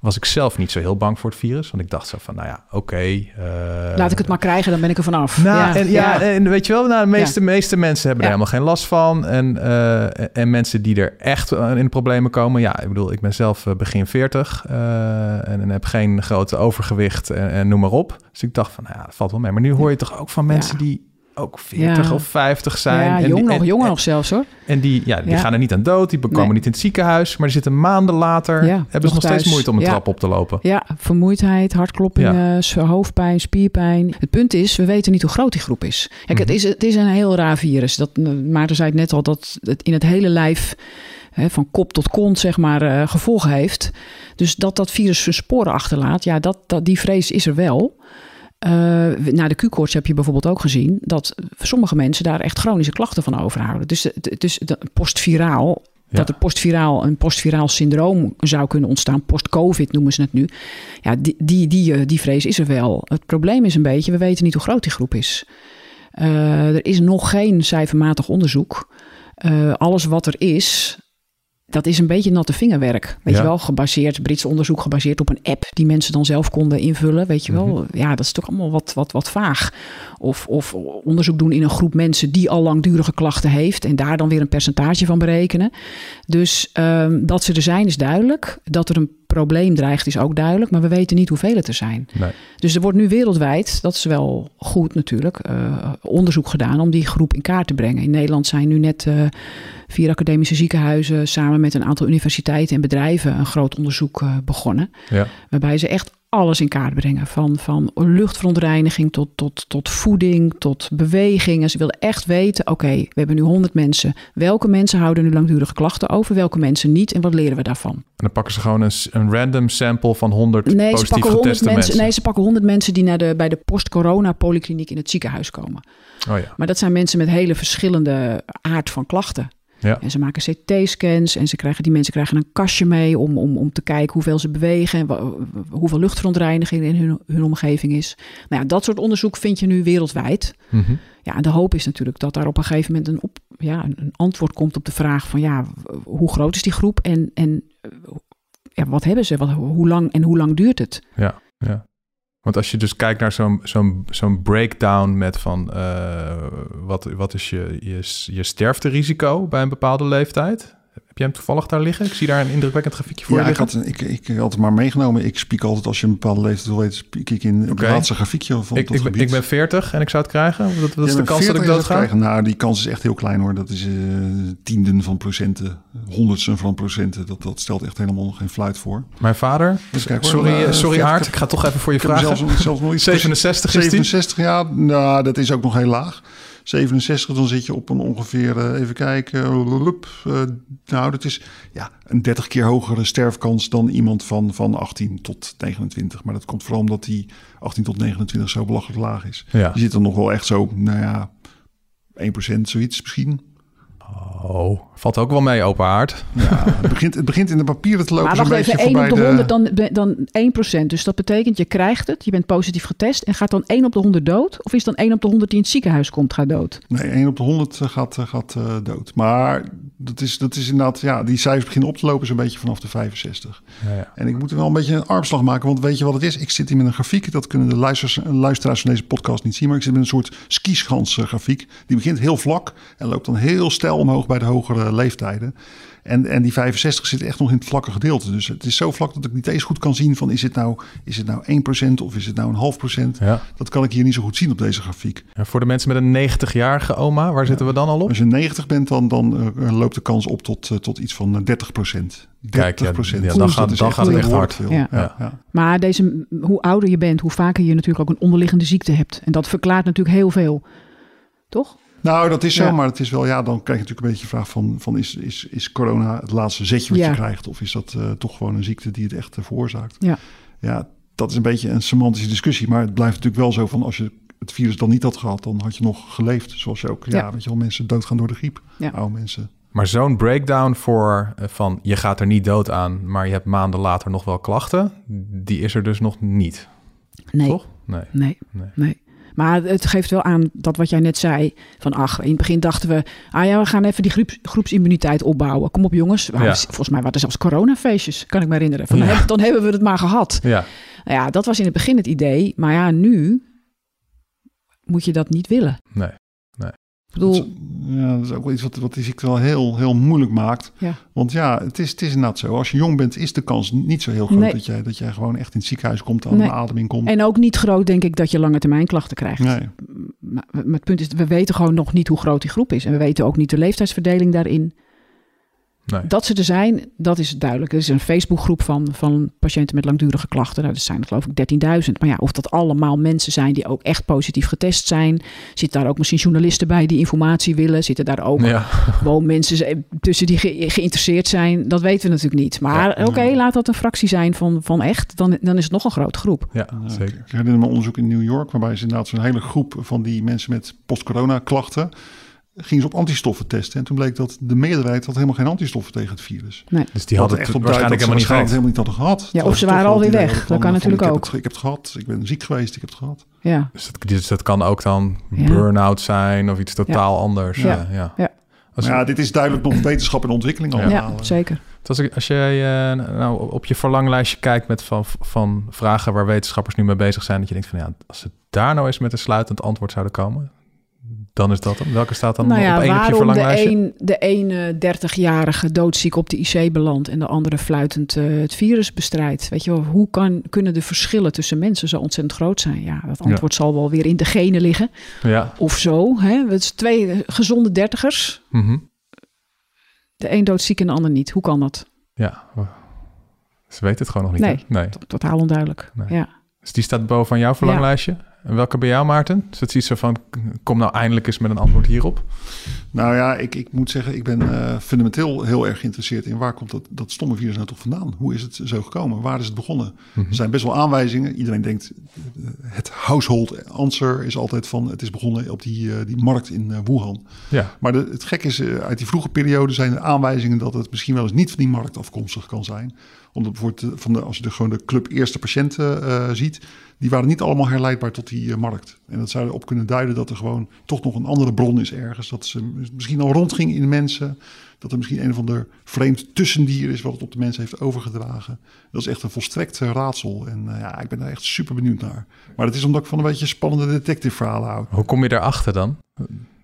S3: was ik zelf niet zo heel bang voor het virus. Want ik dacht zo van, nou ja, oké. eh,
S4: Laat ik het maar krijgen, dan ben ik er vanaf.
S3: nou, en, ja, en weet je wel, nou, de meeste, meeste mensen hebben
S4: Ja.
S3: er helemaal geen last van. En, eh, en mensen die er echt in de problemen komen. Ja, ik bedoel, ik ben zelf begin 40 eh, en, en heb geen grote overgewicht en, en noem maar op. Dus ik dacht van, nou ja, dat valt wel mee. Maar nu hoor je toch ook van mensen
S4: Ja.
S3: die ook 40
S4: Ja.
S3: of 50 zijn.
S4: Ja,
S3: en
S4: jong
S3: die,
S4: nog,
S3: en,
S4: jonger
S3: en,
S4: nog zelfs hoor.
S3: En die, ja, die
S4: Ja.
S3: gaan er niet aan dood. Die komen
S4: Nee.
S3: niet in het ziekenhuis. Maar die zitten maanden later.
S4: Ja,
S3: hebben ze
S4: nog
S3: steeds moeite om een trap op te lopen.
S4: Ja, vermoeidheid, hartkloppingen, hoofdpijn, spierpijn. Het punt is, we weten niet hoe groot die groep is. Kijk, het,
S3: Mhm.
S4: is het is een heel raar virus. Dat, eh, Maarten zei het net al, dat het in het hele lijf... van kop tot kont, zeg maar, eh, gevolgen heeft. Dus dat dat virus zijn sporen achterlaat, ja, dat, dat, die vrees is er wel. Eh na de Q-koorts heb je bijvoorbeeld ook gezien... dat sommige mensen daar echt chronische klachten van overhouden. Dus het, het is postviraal Dat er postviraal, een postviraal syndroom zou kunnen ontstaan. Post-COVID noemen ze het nu. Ja, die, die, die, eh, die vrees is er wel. Het probleem is een beetje, we weten niet hoe groot die groep is. Uh, er is nog geen cijfermatig onderzoek. Uh, alles wat er is, dat is een beetje natte vingerwerk. Weet
S3: Ja.
S4: je wel, gebaseerd, Brits onderzoek gebaseerd op een app die mensen dan zelf konden invullen. Weet je wel,
S3: Mhm.
S4: ja, dat is toch allemaal wat, wat, wat vaag. Of, of onderzoek doen in een groep mensen die al langdurige klachten heeft en daar dan weer een percentage van berekenen. Dus ehm, dat ze er zijn is duidelijk. Dat er een probleem dreigt is ook duidelijk, maar we weten niet hoeveel het er zijn.
S3: Nee.
S4: Dus er wordt nu wereldwijd, dat is wel goed natuurlijk, eh, onderzoek gedaan om die groep in kaart te brengen. In Nederland zijn nu net eh, vier academische ziekenhuizen samen met een aantal universiteiten en bedrijven een groot onderzoek eh, begonnen.
S3: Ja.
S4: Waarbij ze echt alles in kaart brengen. Van, van luchtverontreiniging tot, tot, tot voeding, tot beweging. En ze wilden echt weten, oké, we hebben nu 100 mensen. Welke mensen houden nu langdurige klachten over? Welke mensen niet? En wat leren we daarvan?
S3: En dan pakken ze gewoon een, een random sample van 100
S4: Nee, ze pakken 100
S3: geteste
S4: mensen,
S3: mensen.
S4: nee, ze pakken 100 mensen die naar de, bij de post-corona polykliniek in het ziekenhuis komen.
S3: Oh ja.
S4: Maar dat zijn mensen met hele verschillende aard van klachten.
S3: Ja.
S4: En ze maken CT-scans en ze krijgen, die mensen krijgen een kastje mee om, om, om te kijken hoeveel ze bewegen en hoeveel luchtverontreiniging in hun, hun omgeving is. Nou ja, dat soort onderzoek vind je nu wereldwijd.
S3: Mhm.
S4: Ja, en de hoop is natuurlijk dat daar op een gegeven moment een, op, ja, een, antwoord komt op de vraag van ja, hoe groot is die groep en, en ja, wat hebben ze, wat, hoe lang en hoe lang duurt het?
S3: Ja, ja. Want als je dus kijkt naar zo'n zo'n breakdown met van eh, wat, wat is je, je, je sterfterisico bij een bepaalde leeftijd? Jij hem toevallig daar liggen? Ik zie daar een indrukwekkend grafiekje voor
S5: Ja,
S3: je
S5: ik had, ik, ik had het maar meegenomen. Ik spiek altijd, als je een bepaalde leeftijd wil weten, spiek ik in het laatste grafiekje van
S3: ik,
S5: dat
S3: ik, ben, ik ben 40 en ik zou het krijgen. Dat, dat is de kans dat
S5: 40
S3: ik dood ga.
S5: krijgen. Nou, die kans is echt heel klein hoor. Dat is eh, tienden van procenten, honderdsten van procenten. Dat, dat stelt echt helemaal geen fluit voor.
S3: Mijn vader,
S5: Dus kijk, hoor,
S3: sorry,
S5: eh,
S3: eh, sorry
S5: 40
S3: Aart, ik ga toch even voor je vragen.
S5: zelfs, zelfs nog iets <laughs>
S3: 67 is die?
S5: 67, ja, nou, dat is ook nog heel laag. 67, dan zit je op een ongeveer, eh, even kijken, lup, eh, nou, dat is ja, een 30 keer hogere sterfkans dan iemand van, van 18 tot 29. Maar dat komt vooral omdat die 18 tot 29 zo belachelijk laag is.
S3: Ja.
S5: Je zit dan nog wel echt zo, nou ja, 1% zoiets misschien.
S3: Oh, valt ook wel mee, open haard.
S5: Ja, het, begint, het begint in de papieren te lopen
S4: Maar wacht
S5: beetje
S4: even, 1 op de 100, dan, dan 1%. Dus dat betekent, je krijgt het, je bent positief getest en gaat dan 1 op de 100 dood? Of is dan 1 op de 100 die in het ziekenhuis komt, gaat dood?
S5: Nee, 1 op de 100 gaat, eh, gaat eh, dood. Maar dat is, dat is inderdaad, ja, die cijfers beginnen op te lopen zo'n beetje vanaf de 65.
S3: Ja, ja.
S5: En ik moet er wel een beetje een armslag maken, want weet je wat het is? Ik zit hier met een grafiek, dat kunnen de luisteraars, luisteraars van deze podcast niet zien, maar ik zit met een soort skischans eh, grafiek. Die begint heel vlak en loopt dan heel stijl omhoog bij de hogere leeftijden. En, en die 65 zit echt nog in het vlakke gedeelte. Dus het is zo vlak dat ik niet eens goed kan zien van is het nou, is het nou 1% of is het nou een half procent.
S3: Ja.
S5: Dat kan ik hier niet zo goed zien op deze grafiek.
S3: En voor de mensen met een 90-jarige oma, waar zitten we dan al op?
S5: Als je 90 bent, dan, dan eh, loopt de kans op tot, eh, tot iets van eh, 30 procent.
S3: Kijk, ja,
S5: 30%
S3: ja, dan gaat- dan gaat het echt hard.
S5: Veel.
S4: Ja.
S5: Ja. Ja,
S4: Maar deze, hoe ouder je bent, hoe vaker je natuurlijk ook een onderliggende ziekte hebt. En dat verklaart natuurlijk heel veel. Toch?
S5: Nou, dat is zo,
S4: Ja.
S5: maar het is wel, ja, dan krijg je natuurlijk een beetje de vraag van, van is, is, is corona het laatste zetje wat
S4: Ja.
S5: je krijgt? Of is dat eh, toch gewoon een ziekte die het echt eh, veroorzaakt?
S4: Ja.
S5: Ja, dat is een beetje een semantische discussie, maar het blijft natuurlijk wel zo van als je het virus dan niet had gehad, dan had je nog geleefd. Zoals je ook, ja,
S4: Ja.
S5: weet je wel, mensen doodgaan door de griep.
S4: Ja.
S5: Oude mensen.
S3: Maar zo'n breakdown voor eh, van je gaat er niet dood aan, maar je hebt maanden later nog wel klachten, die is er dus nog niet.
S4: Nee.
S3: Toch? Nee.
S4: Nee,
S3: Nee.
S4: nee. Maar het geeft wel aan dat wat jij net zei. Van ach, in het begin dachten we. Ah ja, we gaan even die groeps, groepsimmuniteit opbouwen. Kom op jongens.
S3: Ja.
S4: Volgens mij waren er zelfs coronafeestjes, kan ik me herinneren. Van, dan,
S3: Ja.
S4: hebben, dan hebben we het maar gehad.
S3: Ja,
S4: Nou ja, dat was in het begin het idee. Maar ja, nu moet je dat niet willen.
S3: nee.
S4: Bedoel,
S5: Ja, dat is ook wel iets wat, wat die ziekte wel heel, heel moeilijk maakt.
S4: Ja.
S5: Want ja, het is, het is inderdaad zo. Als je jong bent, is de kans niet zo heel groot
S4: Nee.
S5: dat, jij, dat jij gewoon echt in het ziekenhuis komt, aan
S4: Nee.
S5: de ademing komt.
S4: en ook niet groot, denk ik, dat je lange termijn klachten krijgt.
S5: Nee.
S4: Maar, maar het punt is, we weten gewoon nog niet hoe groot die groep is. En we weten ook niet de leeftijdsverdeling daarin.
S3: Nee.
S4: Dat ze er zijn, dat is duidelijk. Er is een Facebookgroep van, van patiënten met langdurige klachten. Nou, dat zijn er geloof ik 13.000. Maar ja, of dat allemaal mensen zijn die ook echt positief getest zijn. Zitten daar ook misschien journalisten bij die informatie willen? Zitten daar ook
S3: Ja,
S4: gewoon mensen tussen die ge- geïnteresseerd zijn? Dat weten we natuurlijk niet. Maar
S5: Ja.
S4: oké, laat dat een fractie zijn van, van echt. Dan, dan is het nog een grote groep.
S3: ja zeker.
S5: Ik herinner me een onderzoek in New York, waarbij ze inderdaad zo'n hele groep van die mensen met post-corona klachten. Gingen ze op antistoffen testen. En toen bleek dat de meerderheid had helemaal geen antistoffen tegen het virus.
S3: Dus die hadden
S5: echt
S3: het
S5: op duidt
S3: waarschijnlijk helemaal niet gehad.
S5: helemaal niet hadden gehad.
S4: Ja, of ze waren alweer
S5: het
S4: weg. Dat kan
S5: van,
S4: natuurlijk
S5: ik heb
S4: ook.
S5: het ge- ik heb het gehad, ik ben ziek geweest, ik heb het gehad.
S4: Ja,
S3: Dus dat, dus dat kan ook dan
S4: Ja.
S3: burn-out zijn of iets totaal anders.
S4: Ja.
S3: Ja. ja.
S4: Ja.
S3: Als,
S5: Maar ja, dit is duidelijk nog wetenschap en ontwikkeling
S3: Ja.
S5: allemaal.
S4: ja zeker.
S3: als, ik- als jij eh, nou, op je verlanglijstje kijkt met van, van vragen waar wetenschappers nu mee bezig zijn, dat je denkt van ja, als ze daar nou eens met een sluitend antwoord zouden komen, dan is dat hem. Welke staat dan
S4: nou ja,
S3: op één op je
S4: waarom de
S3: verlanglijstje?
S4: een, de ene 30-jarige doodziek op de IC belandt en de andere fluitend eh, het virus bestrijdt. Weet je wel, hoe kan, kunnen de verschillen tussen mensen zo ontzettend groot zijn? Ja, dat antwoord zal wel weer in de genen liggen.
S3: Ja.
S4: Of zo. Hè? Het is twee eh, gezonde dertigers.
S3: Mhm.
S4: De een doodziek en de ander niet. Hoe kan dat?
S3: ja. Ze weten het gewoon nog niet.
S4: Nee.
S3: nee.
S4: Totaal onduidelijk.
S3: Nee.
S4: Ja.
S3: Dus die staat boven aan jouw verlanglijstje. En welke bij jou, Maarten? Dus het is iets van, kom nou eindelijk eens met een antwoord hierop.
S5: Nou ja, ik, ik moet zeggen, ik ben eh, fundamenteel heel erg geïnteresseerd in waar komt dat, dat stomme virus nou toch vandaan? Hoe is het zo gekomen? Waar is het begonnen?
S3: Mhm.
S5: Er zijn best wel aanwijzingen. Iedereen denkt, eh, het household answer is altijd van, het is begonnen op die, eh, die markt in Wuhan.
S3: Ja.
S5: Maar de, het gek is, uit die vroege periode zijn er aanwijzingen dat het misschien wel eens niet van die markt afkomstig kan zijn. Omdat bijvoorbeeld van de, als je de, gewoon de club eerste patiënten ziet, die waren niet allemaal herleidbaar tot die eh, markt. En dat zou erop kunnen duiden dat er gewoon toch nog een andere bron is ergens. Dat ze misschien al rondging in mensen. Dat er misschien een of ander vreemd tussendier is wat het op de mensen heeft overgedragen. Dat is echt een volstrekt eh, raadsel. En eh, ja, ik ben daar echt super benieuwd naar. Maar dat is omdat ik van een beetje spannende detective verhalen hou.
S3: Hoe kom je daarachter dan?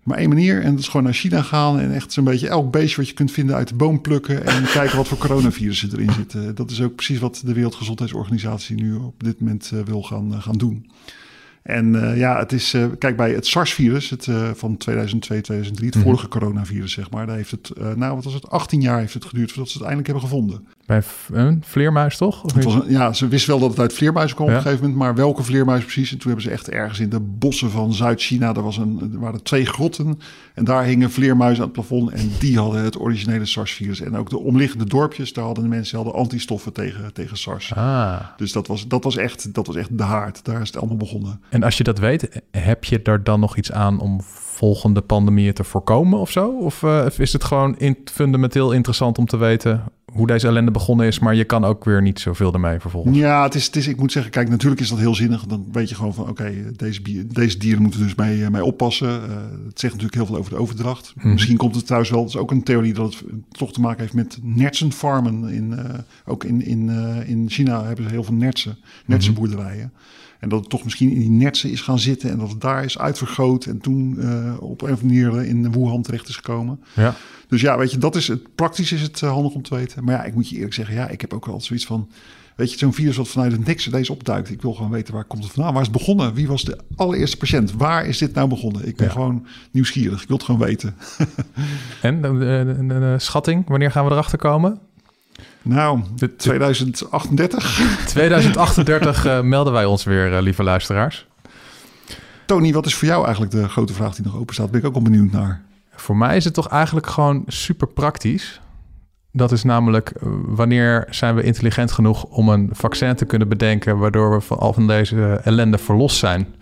S5: Maar één manier, en dat is gewoon naar China gaan en echt zo'n beetje elk beestje wat je kunt vinden uit de boom plukken en <laughs> kijken wat voor coronavirussen erin zitten. Dat is ook precies wat de Wereldgezondheidsorganisatie nu op dit moment eh, wil gaan, eh, gaan doen. En eh, ja, het is, kijk bij het SARS-virus het, van 2002, 2003, het
S3: Mhm.
S5: vorige coronavirus zeg maar, daar heeft het, nou wat was het, 18 jaar heeft het geduurd voordat ze het eindelijk hebben gevonden.
S3: Bij een vleermuis toch? Of
S5: was ja, ze wist wel dat het uit vleermuizen kwam
S3: Ja.
S5: op een gegeven moment, maar welke vleermuis precies? En toen hebben ze echt ergens in de bossen van Zuid-China, daar was een, er waren twee grotten en daar hingen vleermuizen aan het plafond en die hadden het originele SARS-virus. En ook de omliggende dorpjes, daar hadden de mensen hadden antistoffen tegen, tegen SARS.
S3: Ah.
S5: Dus dat was, dat, was echt, dat was echt de haard, daar is het allemaal begonnen.
S3: En als je dat weet, heb je daar dan nog iets aan om volgende pandemieën te voorkomen of zo? Of eh, is het gewoon in, fundamenteel interessant om te weten hoe deze ellende begonnen is, maar je kan ook weer niet zoveel ermee vervolgens?
S5: Ja, het is, het is, ik moet zeggen, kijk, natuurlijk is dat heel zinnig. Dan weet je gewoon van, oké, deze, deze dieren moeten dus mee, eh, mee oppassen. Eh, het zegt natuurlijk heel veel over de overdracht.
S3: Mhm.
S5: Misschien komt het trouwens wel, het is ook een theorie dat het toch te maken heeft met nertsenfarmen. In, ook in, in, in China hebben ze heel veel nertsen, nertsenboerderijen. En dat het toch misschien in die nertsen is gaan zitten en dat het daar is uitvergroot en toen eh, op een of andere manier in Wuhan terecht is gekomen.
S3: Ja.
S5: Dus ja, weet je, dat is het. Praktisch is het eh, handig om te weten. Maar ja, ik moet je eerlijk zeggen, ja, ik heb ook wel zoiets van. Weet je, zo'n virus wat vanuit het niks ineens opduikt. Ik wil gewoon weten waar komt het vandaan? Waar is het begonnen? Wie was de allereerste patiënt? Waar is dit nou begonnen? Ik ben
S3: Ja.
S5: gewoon nieuwsgierig. Ik wil het gewoon weten. <laughs>
S3: En de- de schatting, wanneer gaan we erachter komen?
S5: Nou,
S3: De-
S5: 2038.
S3: 2038 <laughs> eh, melden wij ons weer, eh, lieve luisteraars.
S5: Tony, wat is voor jou eigenlijk de grote vraag die nog open staat? Ben ik ook wel benieuwd naar.
S3: Voor mij is het toch eigenlijk gewoon super praktisch. Dat is namelijk eh, wanneer zijn we intelligent genoeg om een vaccin te kunnen bedenken, waardoor we van al van deze ellende verlost zijn.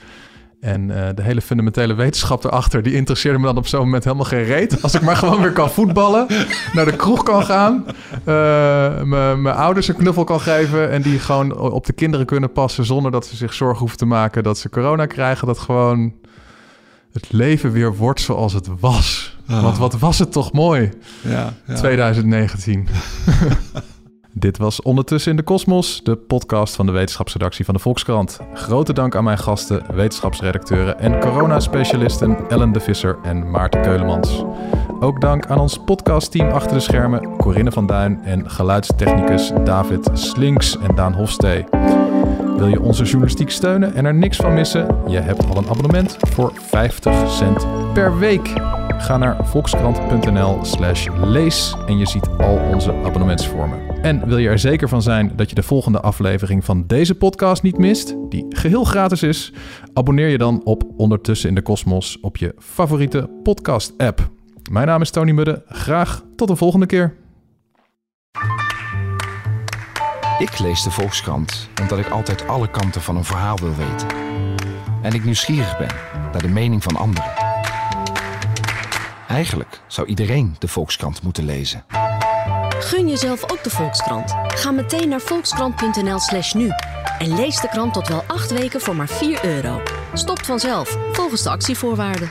S3: En eh, de hele fundamentele wetenschap erachter, die interesseerde me dan op zo'n moment helemaal geen reet. Als ik maar gewoon weer kan voetballen, naar de kroeg kan gaan, eh, mijn ouders een knuffel kan geven en die gewoon op de kinderen kunnen passen zonder dat ze zich zorgen hoeven te maken dat ze corona krijgen. Dat gewoon het leven weer wordt zoals het was. Want wat was het toch mooi,
S5: Ja, ja.
S3: 2019. <laughs> Dit was Ondertussen in de Kosmos, de podcast van de wetenschapsredactie van de Volkskrant. Grote dank aan mijn gasten, wetenschapsredacteuren en coronaspecialisten Ellen de Visser en Maarten Keulemans. Ook dank aan ons podcastteam achter de schermen, Corinne van Duin en geluidstechnicus David Slinks en Daan Hofstee. Wil je onze journalistiek steunen en er niks van missen? Je hebt al een abonnement voor 50 cent per week. Ga naar volkskrant.nl slash lees en je ziet al onze abonnementsvormen. En wil je er zeker van zijn dat je de volgende aflevering van deze podcast niet mist, die geheel gratis is, abonneer je dan op Ondertussen in de Kosmos op je favoriete podcast-app. Mijn naam is Tony Mudde. Graag tot de volgende keer.
S2: Ik lees de Volkskrant omdat ik altijd alle kanten van een verhaal wil weten. En ik nieuwsgierig ben naar de mening van anderen. Eigenlijk zou iedereen de Volkskrant moeten lezen.
S1: Gun jezelf ook de Volkskrant. Ga meteen naar volkskrant.nl/slash nu. En lees de krant tot wel acht weken voor maar 4 euro. Stopt vanzelf, volgens de actievoorwaarden.